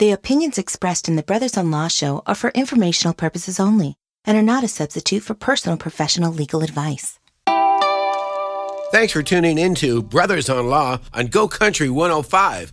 The opinions expressed in the Brothers on Law show are for informational purposes only and are not a substitute for personal professional legal advice. Thanks for tuning into Brothers on Law on Go Country 105.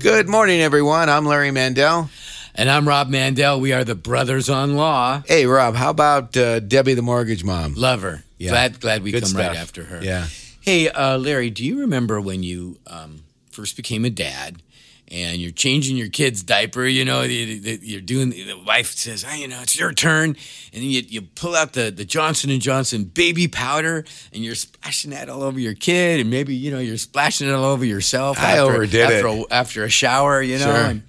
Good morning, everyone. I'm Larry Mandel. And I'm Rob Mandel. We are the Brothers on Law. Hey, Rob, how about uh, Debbie, the mortgage mom? Love her. Yeah. Glad, glad we Good come stuff. right after her. Yeah. Hey, uh, Larry, do you remember when you um, first became a dad and you're changing your kid's diaper? You know, you- you- you're doing. The wife says, "Ah, you know, it's your turn," and then you, you pull out the the Johnson and Johnson baby powder and you're splashing that all over your kid, and maybe you know you're splashing it all over yourself. I after, overdid after it. A, after a shower, you know. Sure. And,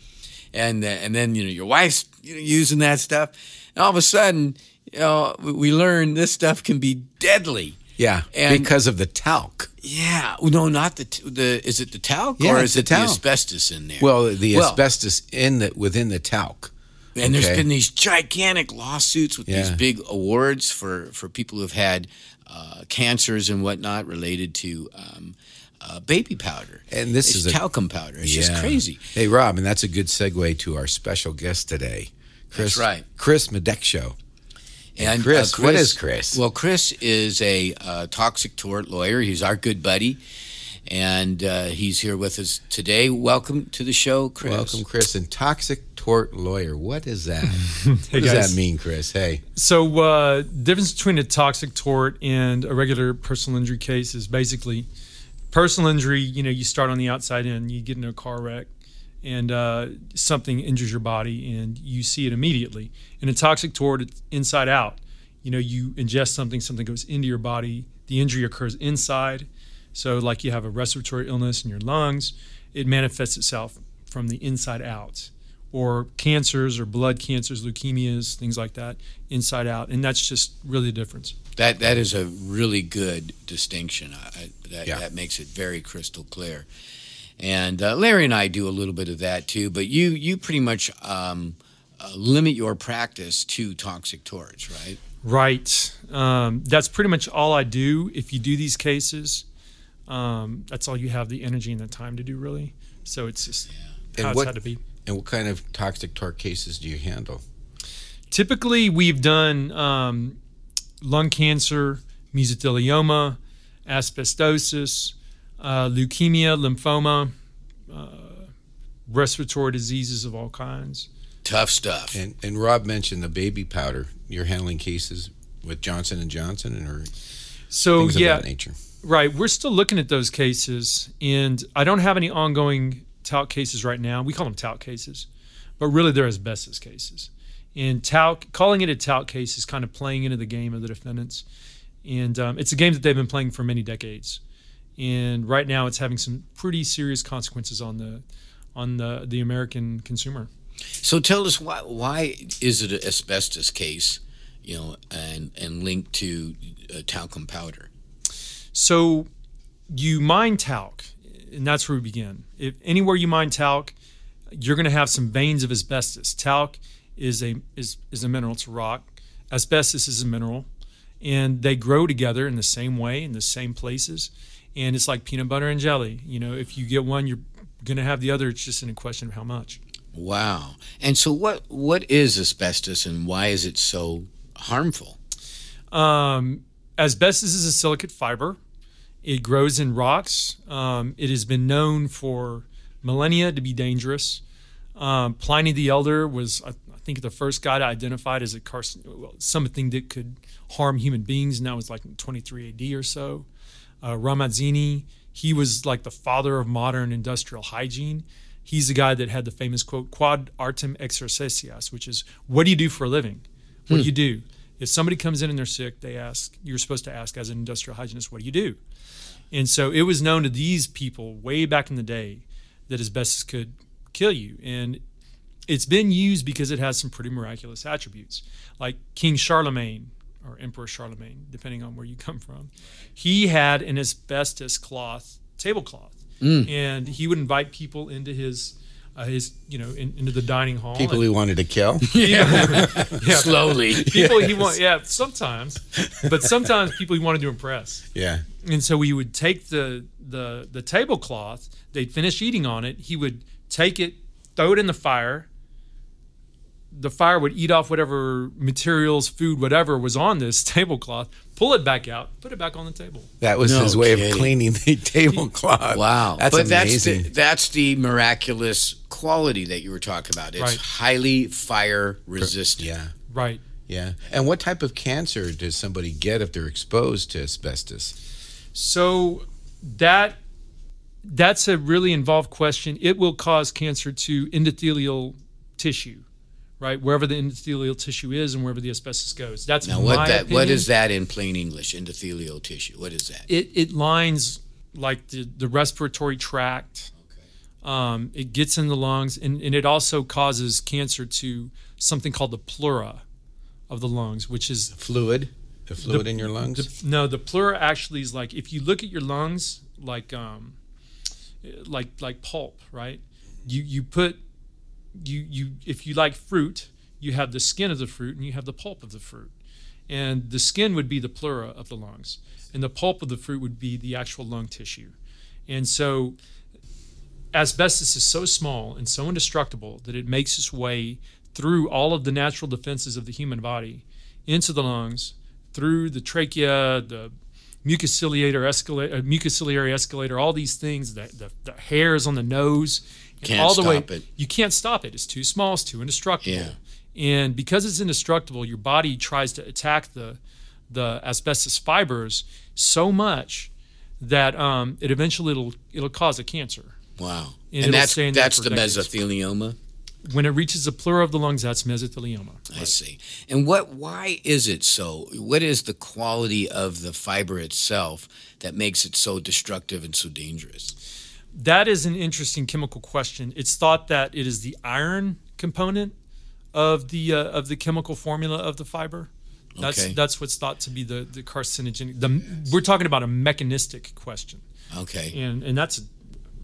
and and then you know your wife's you know, using that stuff, and all of a sudden, you know, we- we learn this stuff can be deadly. Yeah, And- because of the talc. Yeah, no, not the the. Is it the talc Yeah, or is the it the talc. asbestos in there? Well, the Well, asbestos in the within the talc. and there's been these gigantic lawsuits with these big awards for for people who've had uh, cancers and whatnot related to um, uh, baby powder. And this It's is a- talcum powder. It's just crazy. Hey, Rob, and that's a good segue to our special guest today, Chris. That's right. Chris Madeksho. And Chris, uh, what is Chris? Well, Chris is a uh, toxic tort lawyer. He's our good buddy, and uh, he's here with us today. Welcome to the show, Chris. Welcome, Chris. And toxic tort lawyer. What is that? what does guys. that mean, Chris? Hey. So, uh, difference between a toxic tort and a regular personal injury case is basically personal injury. You know, you start on the outside in, you get in a car wreck, and uh, something injures your body, and you see it immediately. In a toxic tort, it's inside out. You know, you ingest something, something goes into your body. The injury occurs inside. So, like you have a respiratory illness in your lungs, it manifests itself from the inside out or cancers or blood cancers, leukemias, things like that, inside out. And that's just really the difference. That that is a really good distinction. I, I, that Yeah. that makes it very crystal clear. And uh, Larry and I do a little bit of that too. But you you pretty much um, uh, limit your practice to toxic torts, right? Right. Um, that's pretty much all I do. If you do these cases, um, that's all you have the energy and the time to do, really. So it's just And how what- it's had to be. And what kind of toxic tort cases do you handle? Typically, we've done um, lung cancer, mesothelioma, asbestosis, uh, leukemia, lymphoma, uh, respiratory diseases of all kinds. Tough stuff. And and Rob mentioned the baby powder. You're handling cases with Johnson and Johnson and or So things yeah, of that nature. right. We're still looking at those cases, and I don't have any ongoing talc cases right now. We call them talc cases, but really they're asbestos cases. And talc, calling it a talc case is kind of playing into the game of the defendants, and um, it's a game that they've been playing for many decades. And right now, it's having some pretty serious consequences on the on the the American consumer. So tell us why why is it an asbestos case, you know, and and linked to uh, talcum powder? So you mine talc, and that's where we begin. If anywhere you mine talc, you're going to have some veins of asbestos. Talc is a is is a mineral. It's a rock. Asbestos is a mineral, and they grow together in the same way in the same places. And it's like peanut butter and jelly. You know, if you get one, you're going to have the other. It's just in a question of how much. Wow. And so what what is asbestos and why is it so harmful? Um, asbestos is a silicate fiber. It grows in rocks. Um, it has been known for millennia to be dangerous. Um, Pliny the Elder was, I, I think, the first guy to identify it as a carcin- well, something that could harm human beings, and that was like 23 AD or so. Uh, Ramazzini, he was like the father of modern industrial hygiene. He's the guy that had the famous quote, "Quad artem exercitias," which is, "What do you do for a living? What do you do?" If somebody comes in and they're sick, they ask, you're supposed to ask as an industrial hygienist, what do you do? And so it was known to these people way back in the day that asbestos could kill you. And it's been used because it has some pretty miraculous attributes, like King Charlemagne or Emperor Charlemagne, depending on where you come from. He had an asbestos cloth tablecloth, and he would invite people into his. Uh, his, you know, in, into the dining hall. People and- he wanted to kill. yeah, Slowly. people he want, yeah, sometimes, but sometimes people he wanted to impress. yeah. And so he would take the the the tablecloth, they'd finish eating on it, he would take it, throw it in the fire. The fire would eat off whatever materials, food, whatever was on this tablecloth, pull it back out, put it back on the table. That was No his way kidding. of cleaning the tablecloth. Wow. That's but amazing. that's the, that's the miraculous quality that you were talking about. It's Right. highly fire resistant. yeah. Right. Yeah. And what type of cancer does somebody get if they're exposed to asbestos? So that that's a really involved question. It will cause cancer to endothelial tissue, right? Wherever the endothelial tissue is and wherever the asbestos goes. That's Now, my what that what opinion. is that in plain English? Endothelial tissue. What is that? It it lines like the, the respiratory tract. Um, it gets in the lungs, and, and it also causes cancer to something called the pleura of the lungs, which is Fluid? The fluid in your lungs? The, no, the pleura actually is like if you look at your lungs, like um, like like pulp, right? You you put you you if you like fruit, you have the skin of the fruit and you have the pulp of the fruit, and the skin would be the pleura of the lungs, and the pulp of the fruit would be the actual lung tissue, and so asbestos is so small and so indestructible that it makes its way through all of the natural defenses of the human body into the lungs, through the trachea, the escalator, uh, mucociliary escalator, all these things, the, the, the hairs on the nose, Can't all the way. it. You can't stop it. It's too small. It's too indestructible. Yeah. And because it's indestructible, your body tries to attack the the asbestos fibers so much that um, it eventually it'll it'll cause a cancer. Wow. And And, that's that's the decades. mesothelioma. When it reaches the pleura of the lungs, that's mesothelioma. I see. And what? Why is it so? What is the quality of the fiber itself that makes it so destructive and so dangerous? That is an interesting chemical question. It's thought that it is the iron component of the uh, of the chemical formula of the fiber. That's Okay. that's what's thought to be the the carcinogenic. The, we're talking about a mechanistic question, Okay. and and that's a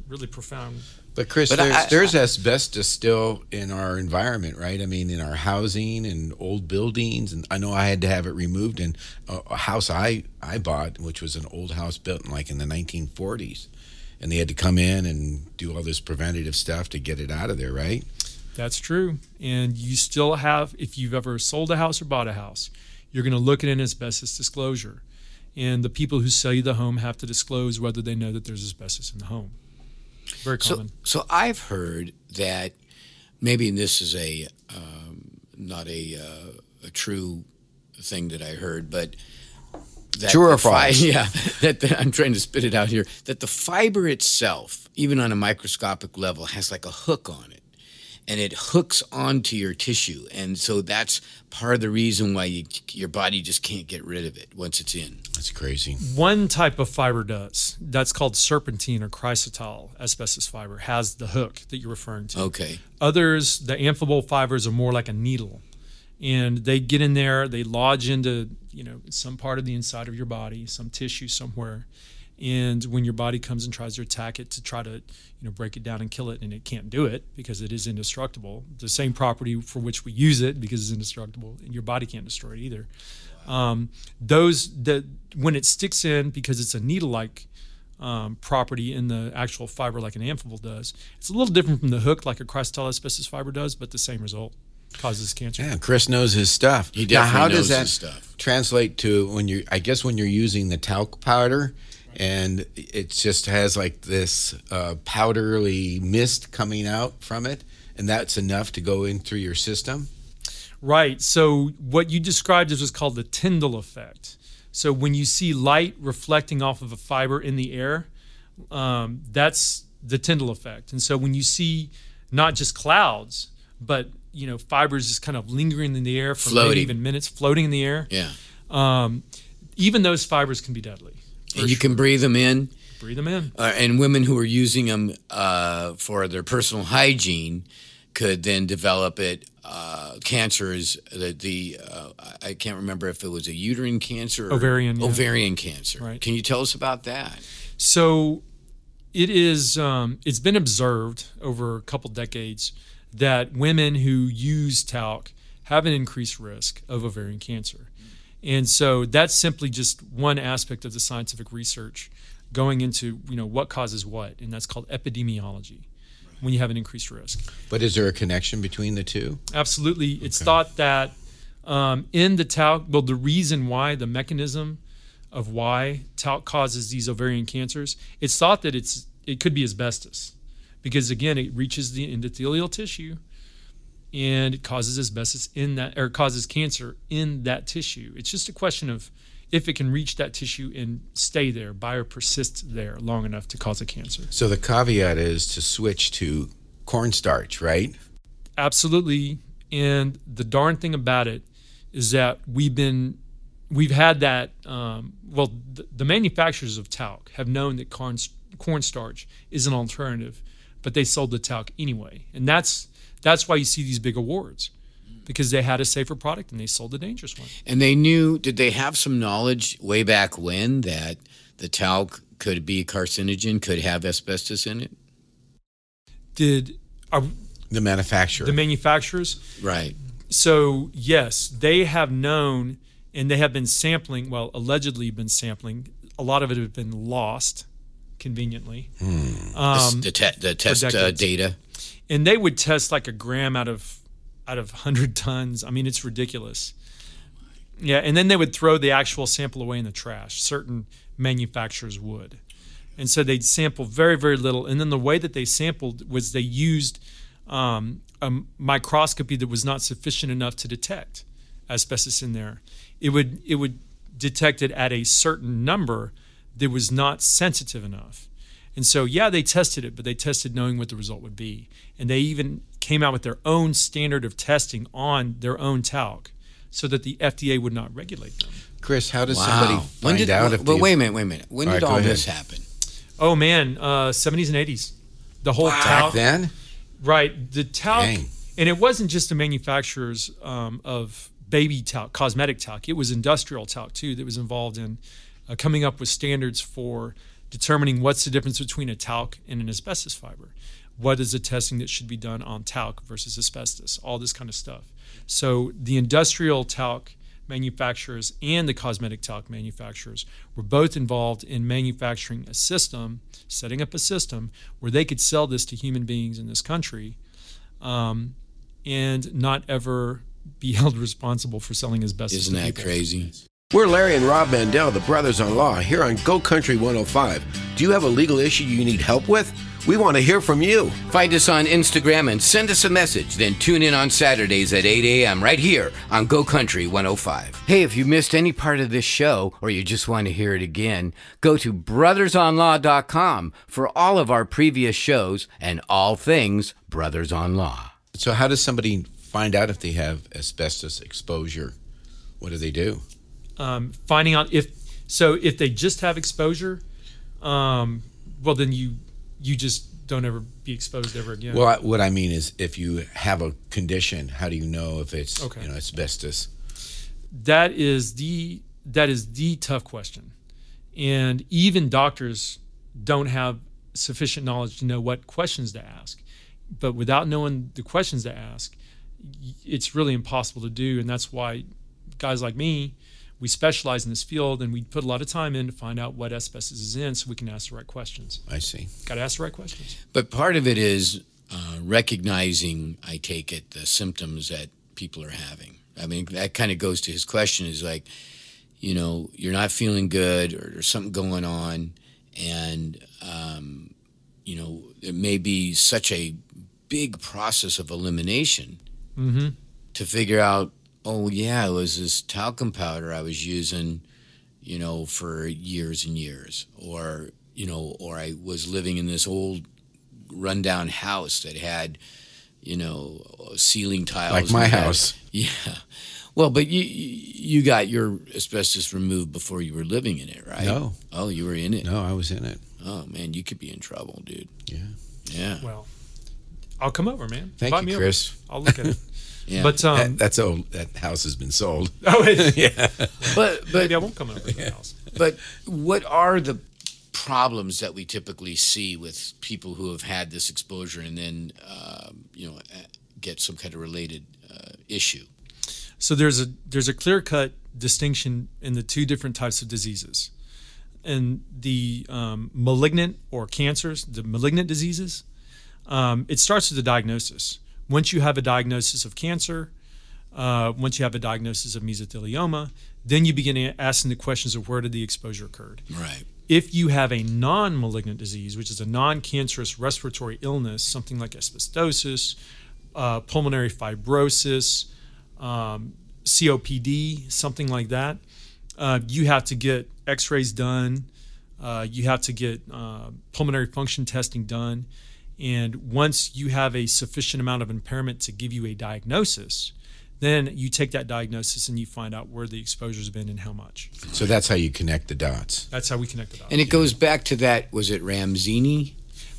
really profound. But Chris, But there's, I- there's asbestos still in our environment, right? I mean, in our housing and old buildings, and I know I had to have it removed in a, a house I I bought, which was an old house built in like in the 1940s, and they had to come in and do all this preventative stuff to get it out of there, right? That's true. And you still have, if you've ever sold a house or bought a house, you're going to look at an asbestos disclosure. And the people who sell you the home have to disclose whether they know that there's asbestos in the home. Very So, common. so I've heard that maybe this is a um, not a uh, a true thing that I heard, but that True or the fi- false? yeah, that the, I'm trying to spit it out here. That the fiber itself, even on a microscopic level, has like a hook on it, and it hooks onto your tissue, and so that's part of the reason why you, your body just can't get rid of it once it's in. That's crazy. One type of fiber does. That's called serpentine or chrysotile asbestos fiber, has the hook that you're referring to. Okay. Others, the amphibole fibers are more like a needle, and they get in there, they lodge into you know some part of the inside of your body, some tissue somewhere, and when your body comes and tries to attack it to try to you know break it down and kill it, and it can't do it because it is indestructible. The same property for which we use it because it's indestructible, and your body can't destroy it either. Um, those that when it sticks in because it's a needle-like um, property in the actual fiber like an amphibole does. It's a little different from the hook like a asbestos fiber does, but the same result causes cancer. Yeah, Chris knows his stuff. He now, how definitely does that his stuff. translate to when you? I guess when you're using the talc powder, and it just has like this uh, powdery mist coming out from it, and that's enough to go in through your system. Right. So what you described is what's called the Tyndall effect. So when you see light reflecting off of a fiber in the air, um, that's the Tyndall effect. And so when you see not just clouds, but you know fibers just kind of lingering in the air for maybe even minutes, floating in the air, Yeah. um, even those fibers can be deadly. and you can breathe them in. breathe them in. Uh, and women who are using them uh, for their personal hygiene could then develop it. Uh, cancers, the, the uh, I can't remember if it was a uterine cancer or Ovarian, yeah. ovarian cancer. Right. Can you tell us about that? So it is um, it's been observed over a couple decades that women who use talc have an increased risk of ovarian cancer. And so that's simply just one aspect of the scientific research going into, you know, what causes what, and that's called epidemiology when you have an increased risk. But is there a connection between the two? Absolutely. It's thought that um, in the talc, well, the reason why, the mechanism of why talc causes these ovarian cancers, it's thought that it's it could be asbestos, because again, it reaches the endothelial tissue, and it causes asbestos in that, or causes cancer in that tissue. It's just a question of if it can reach that tissue and stay there, biopersist there long enough to cause a cancer. So the caveat is to switch to cornstarch, right? Absolutely. And the darn thing about it is that we've been, we've had that. Um, well, the, the manufacturers of talc have known that corn, cornstarch is an alternative, but they sold the talc anyway, and that's that's why you see these big awards because they had a safer product and they sold the dangerous one. And they knew, did they have some knowledge way back when that the talc could be carcinogen, could have asbestos in it? Did are The manufacturer. the manufacturers? Right. So yes, they have known and they have been sampling. Well, allegedly been sampling. A lot of it has been lost, conveniently. Um, the, te- the test uh, data. and they would test like a gram out of out of 100 tons. I mean it's ridiculous. Yeah and then they would throw the actual sample away in the trash. Certain manufacturers would. And so they'd sample very very little. And then the way that they sampled was they used um, a microscopy that was not sufficient enough to detect asbestos in there. It would it would detect it at a certain number that was not sensitive enough and so, yeah, they tested it, but they tested knowing what the result would be. And they even came out with their own standard of testing on their own talc so that the FDA would not regulate them. Chris, how does somebody find When did, out if well, the- wait a minute, wait a minute. When All did right, all this happen? Oh, man, uh, 70s and 80s. The whole back talc. then? Right. The talc. Dang. And it wasn't just the manufacturers um, of baby talc, cosmetic talc. It was industrial talc, too, that was involved in uh, coming up with standards for determining what's the difference between a talc and an asbestos fiber. What is the testing that should be done on talc versus asbestos? All this kind of stuff. So the industrial talc manufacturers and the cosmetic talc manufacturers were both involved in manufacturing a system, setting up a system where they could sell this to human beings in this country um, and not ever be held responsible for selling asbestos. Isn't that people. crazy? We're Larry and Rob Mandel, the brothers in law, here on Go Country 105. Do you have a legal issue you need help with? We want to hear from you. Find us on Instagram and send us a message. Then tune in on Saturdays at 8 a.m. right here on Go Country 105. Hey, if you missed any part of this show or you just want to hear it again, go to brothersonlaw.com for all of our previous shows and all things Brothers on Law. So how does somebody find out if they have asbestos exposure? What do they do? Um, finding out if so if they just have exposure, um, well then you you just don't ever be exposed ever again. Well, I, what I mean is, if you have a condition, how do you know if it's Okay. you know asbestos? that is the that is the tough question, and even doctors don't have sufficient knowledge to know what questions to ask. But without knowing the questions to ask, it's really impossible to do, and that's why guys like me. We specialize in this field and we put a lot of time in to find out what asbestos is in so we can ask the right questions. I see. Got to ask the right questions. But part of it is uh, recognizing, I take it, the symptoms that people are having. I mean, that kind of goes to his question is like, you know, you're not feeling good or there's something going on. And, um, you know, it may be such a big process of elimination Mm-hmm. to figure out, oh, yeah, it was this talcum powder I was using, you know, for years and years. Or, you know, or I was living in this old rundown house that had you know, ceiling tiles. Like my We had- house. Yeah. Well, but you you got your asbestos removed before you were living in it, right? No. Oh, you were in it. No, I was in it. Oh man, you could be in trouble, dude. Yeah. Yeah. Well, I'll come over, man. Thank Invite you, me over. Chris. I'll look at it. Yeah. But um, that, that's old. That house has been sold. oh, Yeah. but but maybe I won't come over to the house. But what are the problems that we typically see with people who have had this exposure and then, um, you know, uh, get some kind of related uh, issue? So there's a there's a clear cut distinction in the two different types of diseases, and the um, malignant or cancers, the malignant diseases. Um, it starts with the diagnosis. Once you have a diagnosis of cancer, uh, once you have a diagnosis of mesothelioma, then you begin asking the questions of where did the exposure occurred. Right. If you have a non malignant disease, which is a non cancerous respiratory illness, something like asbestosis, uh, pulmonary fibrosis, um, COPD, something like that, uh, you have to get x rays done. Uh, you have to get uh, pulmonary function testing done. And once you have a sufficient amount of impairment to give you a diagnosis, then you take that diagnosis and you find out where the exposure's been and how much. So that's how you connect the dots. That's how we connect the dots. And it goes back to that. Was it Ramzini?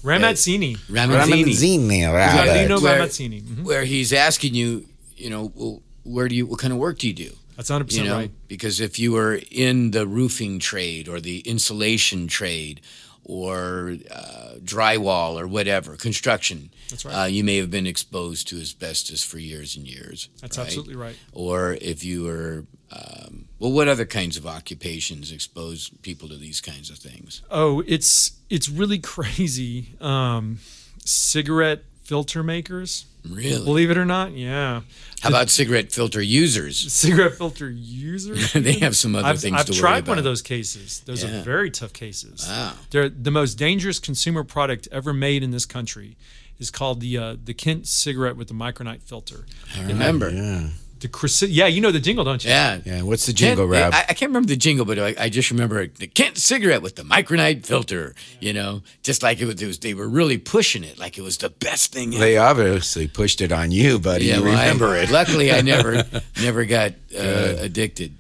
Ramazzini. Ramzini. Yeah, do you know Where- Ramazzini? Mhm. Where he's asking you, you know, well, where do you, what kind of work do you do? That's 100% you know, right. because if you were in the roofing trade or the insulation trade or uh, drywall or whatever, construction, That's right. uh, you may have been exposed to asbestos for years and years. That's right? absolutely right. Or if you were, um, well, what other kinds of occupations expose people to these kinds of things? Oh, it's it's really crazy. Um, cigarette filter makers, Really? believe it or not, yeah. How about cigarette filter users? Cigarette filter users. they have some other I've, things I've to worry about tried about. one of those cases. Those Yeah. are very tough cases. Wow. They're the most dangerous consumer product ever made in this country. Is called the uh, the Kent cigarette with the micronite filter. I remember. Yeah. The Chris- yeah, you know the jingle, don't you? Yeah. Yeah. What's the Kent- jingle, Rob? I, I can't remember the jingle, but I, I just remember the Kent cigarette with the micronite filter. You know, just like it was, it was, they were really pushing it, like it was the best thing. ever. they obviously pushed it on you, buddy. you well, I- remember it. Luckily, I never, never got uh, addicted.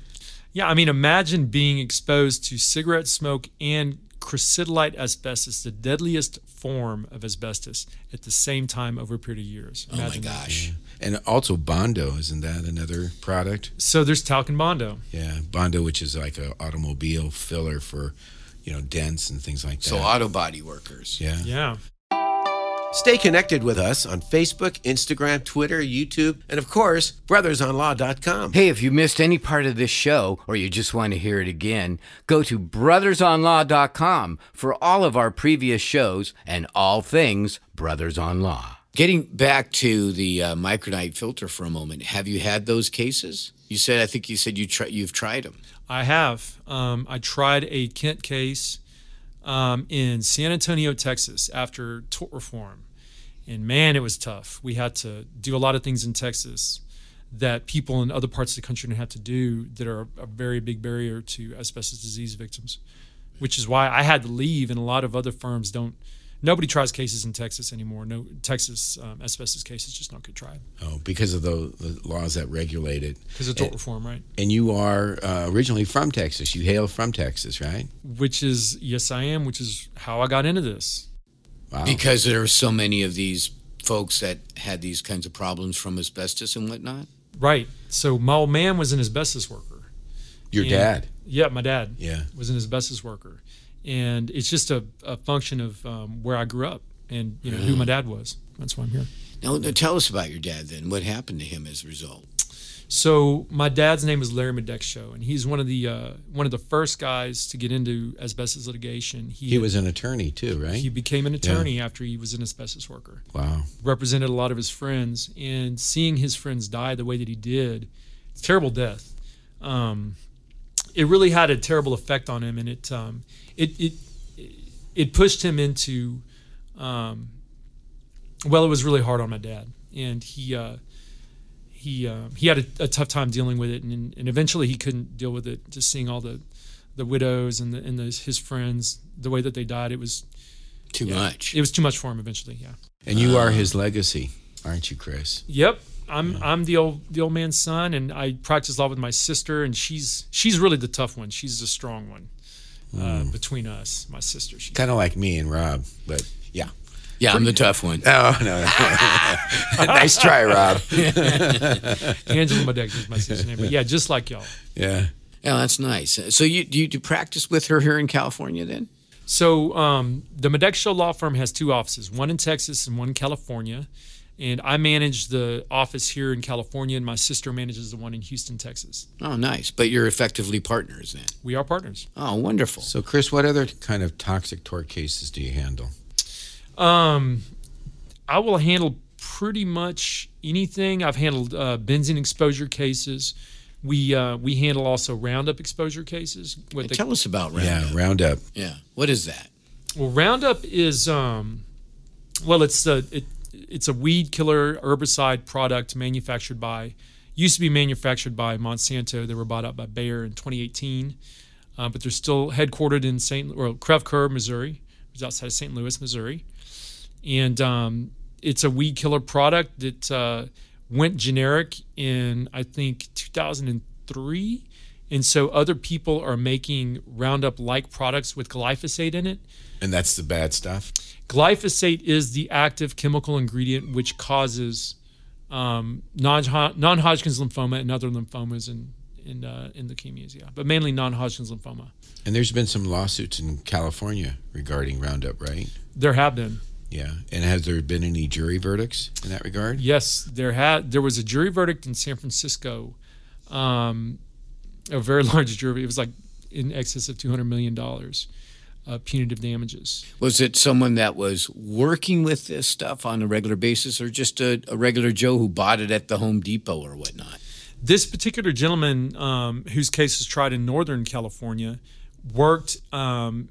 Yeah, I mean, imagine being exposed to cigarette smoke and crocidolite asbestos, the deadliest form of asbestos, at the same time over a period of years. Oh my Imagine that. Gosh. And also Bondo, isn't that another product? So there's talc and bondo. Yeah, Bondo, which is like an automobile filler for, you know, dents and things like that. So auto body workers. yeah. Yeah. Stay connected with us on Facebook, Instagram, Twitter, YouTube, and of course, brothersonlaw.com. Hey, if you missed any part of this show or you just want to hear it again, go to brothersonlaw.com for all of our previous shows and all things Brothers on Law. Getting back to the uh, micronite filter for a moment, have you had those cases? You said, I think you said you try, you've tried them. I have. Um, I tried a Kent case um, in San Antonio, Texas, after tort reform, and man, it was tough. We had to do a lot of things in Texas that people in other parts of the country don't have to do that are a very big barrier to asbestos disease victims. Which is why I had to leave, and a lot of other firms don't. Nobody tries cases in Texas anymore. No Texas um, asbestos cases just don't get tried Oh, because of the, the laws that regulate it. because of tort reform, right? And you are uh, originally from Texas. You hail from Texas, right? Which is yes, I am. Which is how I got into this. Wow. Because there are so many of these folks that had these kinds of problems from asbestos and whatnot. Right. So my old man was an asbestos worker. Your And- dad. Yeah, my dad. Yeah. Was an asbestos worker, and it's just a, a function of um, where I grew up and you know who my dad was. That's why I'm here. Now, now tell us about your dad then. What happened to him as a result? So my dad's name is Larry Madeksho, and he's one of the uh, one of the first guys to get into asbestos litigation. He was an attorney too, right? he became an attorney after he was an asbestos worker. wow. represented a lot of his friends, and seeing his friends die the way that he did, it's a terrible death. Um, it really had a terrible effect on him, and it um, it it it pushed him into. Um, well, it was really hard on my dad, and he uh, he uh, he had a, a tough time dealing with it, and, and eventually he couldn't deal with it. Just seeing all the the widows and the, and the, his friends, the way that they died, it was Too much. it was too much for him. Eventually, yeah. And you are his legacy, aren't you, Chris? Yep. I'm I'm the old the old man's son, and I practice law with my sister, and she's she's really the tough one. She's the strong one uh, between us. My sister. She's Kind of like me and Rob, but yeah. Yeah, I'm the tough one. Oh no! no. nice try, Rob. Angela Madec is my sister's name, but yeah, just like y'all. Yeah. Yeah, that's nice. So you do you do practice with her here in California then? So um, the Madeksho Law Firm has two offices, one in Texas and one in California. And I manage the office here in California, and my sister manages the one in Houston, Texas. Oh, nice. But you're effectively partners then. We are partners. Oh, wonderful. So, Chris, what other kind of toxic tort cases do you handle? Um, I will handle pretty much anything. I've handled uh, benzene exposure cases. We uh, we handle also Roundup exposure cases. What they, Tell us about Roundup. Yeah, Roundup. Roundup. Yeah. What is that? well, Roundup is um, well, it's a it, it's a weed killer herbicide product manufactured by used to be manufactured by Monsanto. They were bought out by Bayer in 2018, uh, but they're still headquartered in St. or Creve Missouri, which is outside of St. Louis, Missouri, and um, it's a weed killer product that uh, went generic in I think 2003. And so other people are making Roundup like products with glyphosate in it. And that's the bad stuff. Glyphosate is the active chemical ingredient which causes um, non Hodgkin's lymphoma and other lymphomas and in, uh, in leukemias, yeah, but mainly non Hodgkin's lymphoma. And there's been some lawsuits in California regarding Roundup, right? There have been. Yeah. And has there been any jury verdicts in that regard? Yes, there had there was a jury verdict in San Francisco, um, a very large jury. It was like in excess of two hundred million dollars, uh, punitive damages. Was it someone that was working with this stuff on a regular basis or just a, a regular Joe who bought it at the Home Depot or whatnot? This particular gentleman, um, whose case was tried in Northern California, worked um,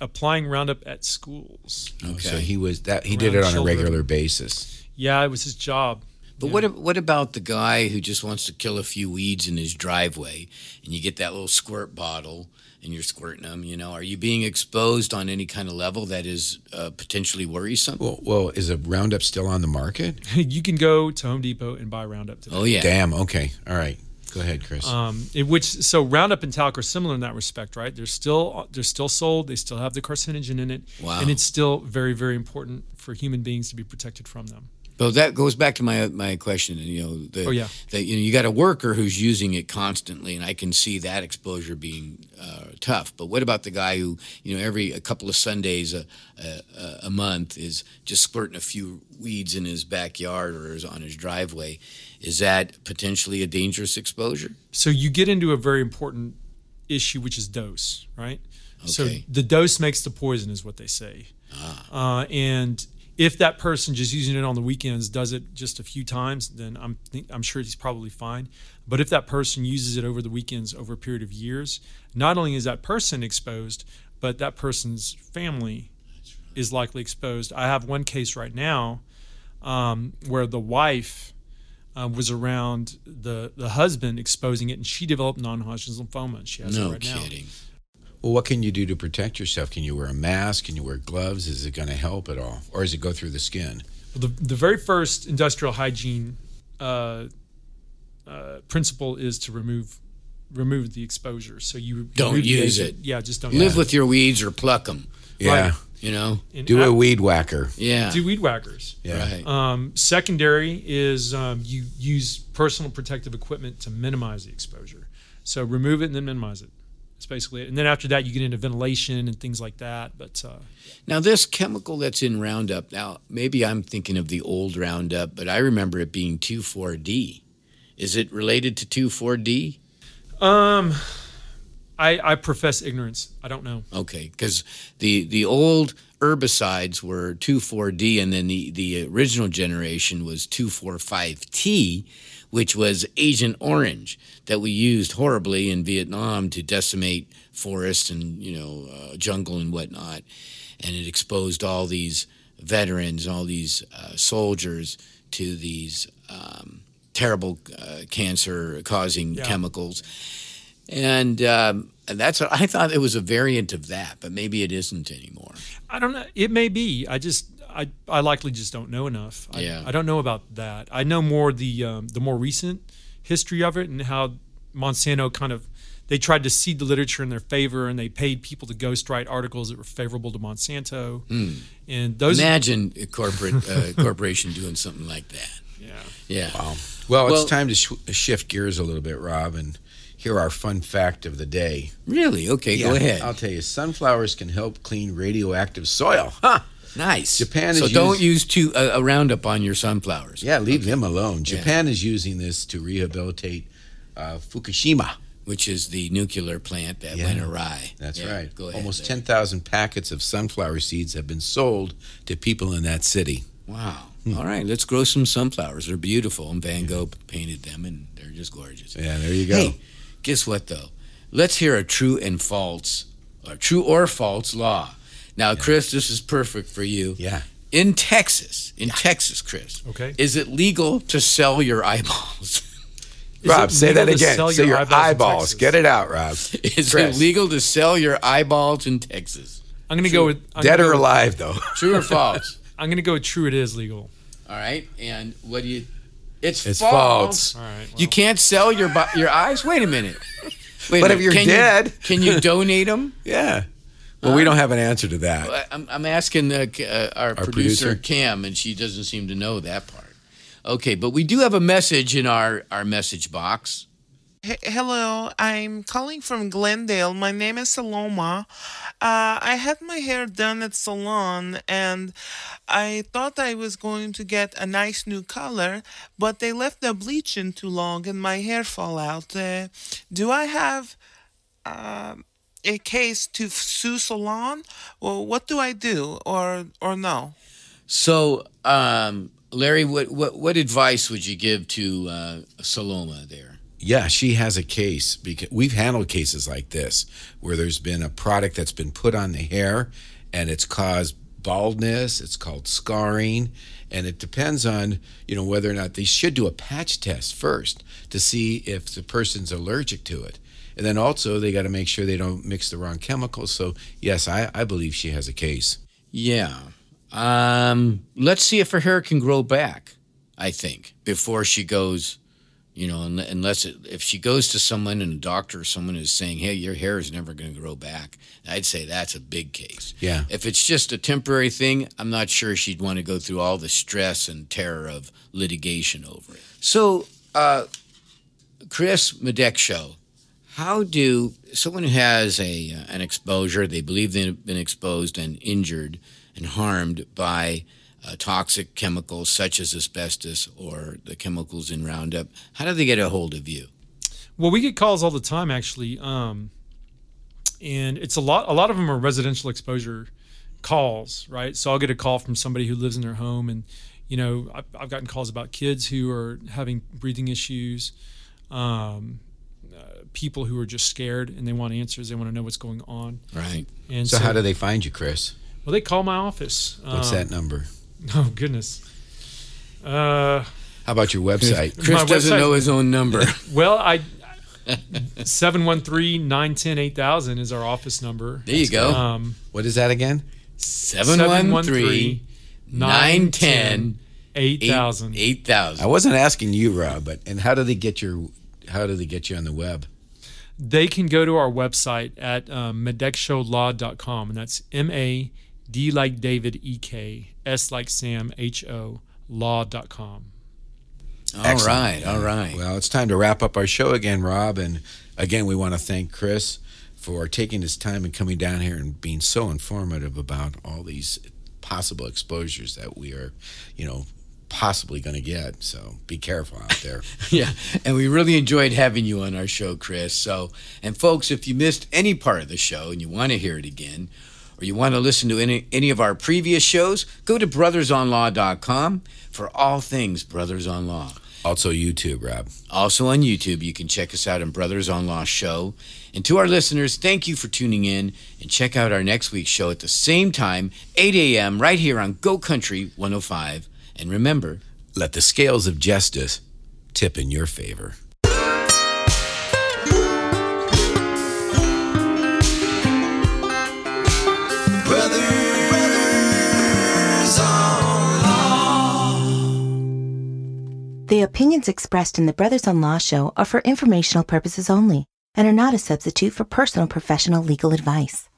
applying Roundup at schools. Okay, So he was that he did it on children. a regular basis. Yeah, it was his job. But what what about the guy who just wants to kill a few weeds in his driveway, and you get that little squirt bottle and you're squirting them? You know, are you being exposed on any kind of level that is uh, potentially worrisome? Well, well, is a Roundup still on the market? you can go to Home Depot and buy Roundup today. oh yeah, Damn. Okay. All right. Go ahead, Chris. Um, in which so Roundup and talc are similar in that respect, right? They're still they're still sold. They still have the carcinogen in it, Wow. and it's still very very important for human beings to be protected from them. But that goes back to my my question. You know, the, Oh, yeah. that you know you got a worker who's using it constantly, and I can see that exposure being uh, tough. But what about the guy who you know every a couple of Sundays a, a, a month is just squirting a few weeds in his backyard or is on his driveway? Is that potentially a dangerous exposure? So you get into a very important issue, which is dose, right? Okay. So the dose makes the poison, is what they say. Uh, and if that person just using it on the weekends does it just a few times, then I'm think, I'm sure he's probably fine. But if that person uses it over the weekends over a period of years, not only is that person exposed, but that person's family is likely exposed. I have one case right now um, where the wife uh, was around the the husband exposing it, and she developed non-Hodgkin's lymphoma. And she has no it right now. Kidding. well, what can you do to protect yourself? Can you wear a mask? Can you wear gloves? Is it going to help at all, or does it go through the skin? The the very first industrial hygiene uh, uh, principle is to remove remove the exposure. So you Don't remove use it. Yeah, just don't Live use with your weeds or pluck them. Yeah. Right. You know. it. And Do a ap- weed whacker. Yeah. do weed whackers. Yeah. Right. Um, secondary is um, you use personal protective equipment to minimize the exposure. So remove it and then minimize it. That's basically it. And then after that, you get into ventilation and things like that. But uh, Now, this chemical that's in Roundup, now maybe I'm thinking of the old Roundup, but I remember it being 2,4-D. Is it related to 2,4-D? um, I, I profess ignorance. I don't know. Okay, because the, the old herbicides were 2,4-D, and then the, the original generation was 2,4,5-T, which was Agent Orange that we used horribly in Vietnam to decimate forests and, you know, uh, jungle and whatnot. And it exposed all these veterans, all these uh, soldiers to these um, terrible uh, cancer causing Yeah. chemicals. And um, and that's I thought it was a variant of that, but maybe it isn't anymore. I don't know. It may be. I just I, I likely just don't know enough. I, Yeah. I don't know about that. I know more the um, the more recent history of it and how Monsanto kind of they tried to seed the literature in their favor and they paid people to ghostwrite articles that were favorable to Monsanto. And those Imagine a corporate uh, corporation doing something like that. yeah. Yeah. Well, Well- it's time to sh- shift gears a little bit, Rob, and hear our fun fact of the day. Really? Okay, go ahead. I'll tell you, sunflowers can help clean radioactive soil. Huh? Nice. Japan is So is don't use too, uh, a Roundup on your sunflowers. Yeah, leave them alone. Japan is using this to rehabilitate uh, Fukushima. Which is the nuclear plant that Yeah. went awry. That's Yeah, right. Go ahead. Almost there. 10,000 packets of sunflower seeds have been sold to people in that city. Wow. Hmm. All right, let's grow some sunflowers. They're beautiful, and Van Gogh painted them, and they're just gorgeous. Yeah, there you go. Hey, guess what though? Let's hear a true and false, or true or false law. Now, Chris, this is perfect for you. Yeah. In Texas, in Texas, Chris, Okay. is it legal to sell your eyeballs? Is Rob, say that again. sell Say your in eyeballs. Texas? Get it out, Rob. Is Chris. it legal to sell your eyeballs in Texas? I'm gonna go with I'm Dead or go- alive, though. True or false? I'm gonna go with true. It is legal. All right, and what do you? It's, It's false. false. All right. You can't sell your your eyes. Wait a minute. Wait a But minute. if you're Can you- dead- can you donate them? Yeah. Well, we don't have an answer to that. I'm, I'm asking uh, K- uh, our, producer, producer. Cam, and she doesn't seem to know that part. Okay, but we do have a message in our our message box. H- Hello, I'm calling from Glendale. My name is Saloma. Uh, I had my hair done at salon and I thought I was going to get a nice new color, but they left the bleach in too long and my hair fall out. Uh, do I have um a case to sue salon? Well, what do I do or or no? So, um, Larry, what, what what advice would you give to uh, Saloma there? Yeah, she has a case because we've handled cases like this where there's been a product that's been put on the hair and it's caused baldness, it's called scarring, and it depends on, you know, whether or not they should do a patch test first to see if the person's allergic to it. And then also they got to make sure they don't mix the wrong chemicals. So, yes, I, I believe she has a case. Yeah. Um, let's see if her hair can grow back. I think before she goes, you know, unless it, if she goes to someone and a doctor or someone is saying, "Hey, your hair is never going to grow back," I'd say that's a big case. Yeah. If it's just a temporary thing, I'm not sure she'd want to go through all the stress and terror of litigation over it. So, uh, Chris Madeksho. How do someone who has a uh, an exposure, they believe they've been exposed and injured and harmed by uh, toxic chemicals such as asbestos or the chemicals in Roundup, how do they get a hold of you? Well, we get calls all the time, actually, um, and it's a lot. A lot of them are residential exposure calls, right? So I'll get a call from somebody who lives in their home, and you know, I've, I've gotten calls about kids who are having breathing issues, um, uh, people who are just scared and they want answers. They want to know what's going on. Right. And So, how do they find you, Chris? well, they call my office. What's Um, that number? Oh goodness. Uh, How about your website? Chris doesn't website- know his own number. well, I 713-910-8000 is our office number. There you go. Um, What is that again? 713 910 8000. 8000. I wasn't asking you, Rob, but and how do they get your how do they get you on the web? They can go to our website at um, madeksholaw.com, and that's M A D like David E K S like Sam H O law.com. All Excellent. right. All right. Well, it's time to wrap up our show again, Rob. And again, we want to thank Chris for taking his time and coming down here and being so informative about all these possible exposures that we are, you know, possibly going to get. So be careful out there. Yeah, and we really enjoyed having you on our show, Chris. So, and folks, if you missed any part of the show and you want to hear it again, or you want to listen to any any of our previous shows, go to brothersonlaw.com for all things Brothers on Law. also, YouTube, Rob. Also on YouTube, you can check us out in Brothers on Law Show. And to our listeners, thank you for tuning in and check out our next week's show at the same time, 8 a.m., right here on Go Country 105. And remember, let the scales of justice tip in your favor. The opinions expressed in the Brothers on Law show are for informational purposes only and are not a substitute for personal professional legal advice.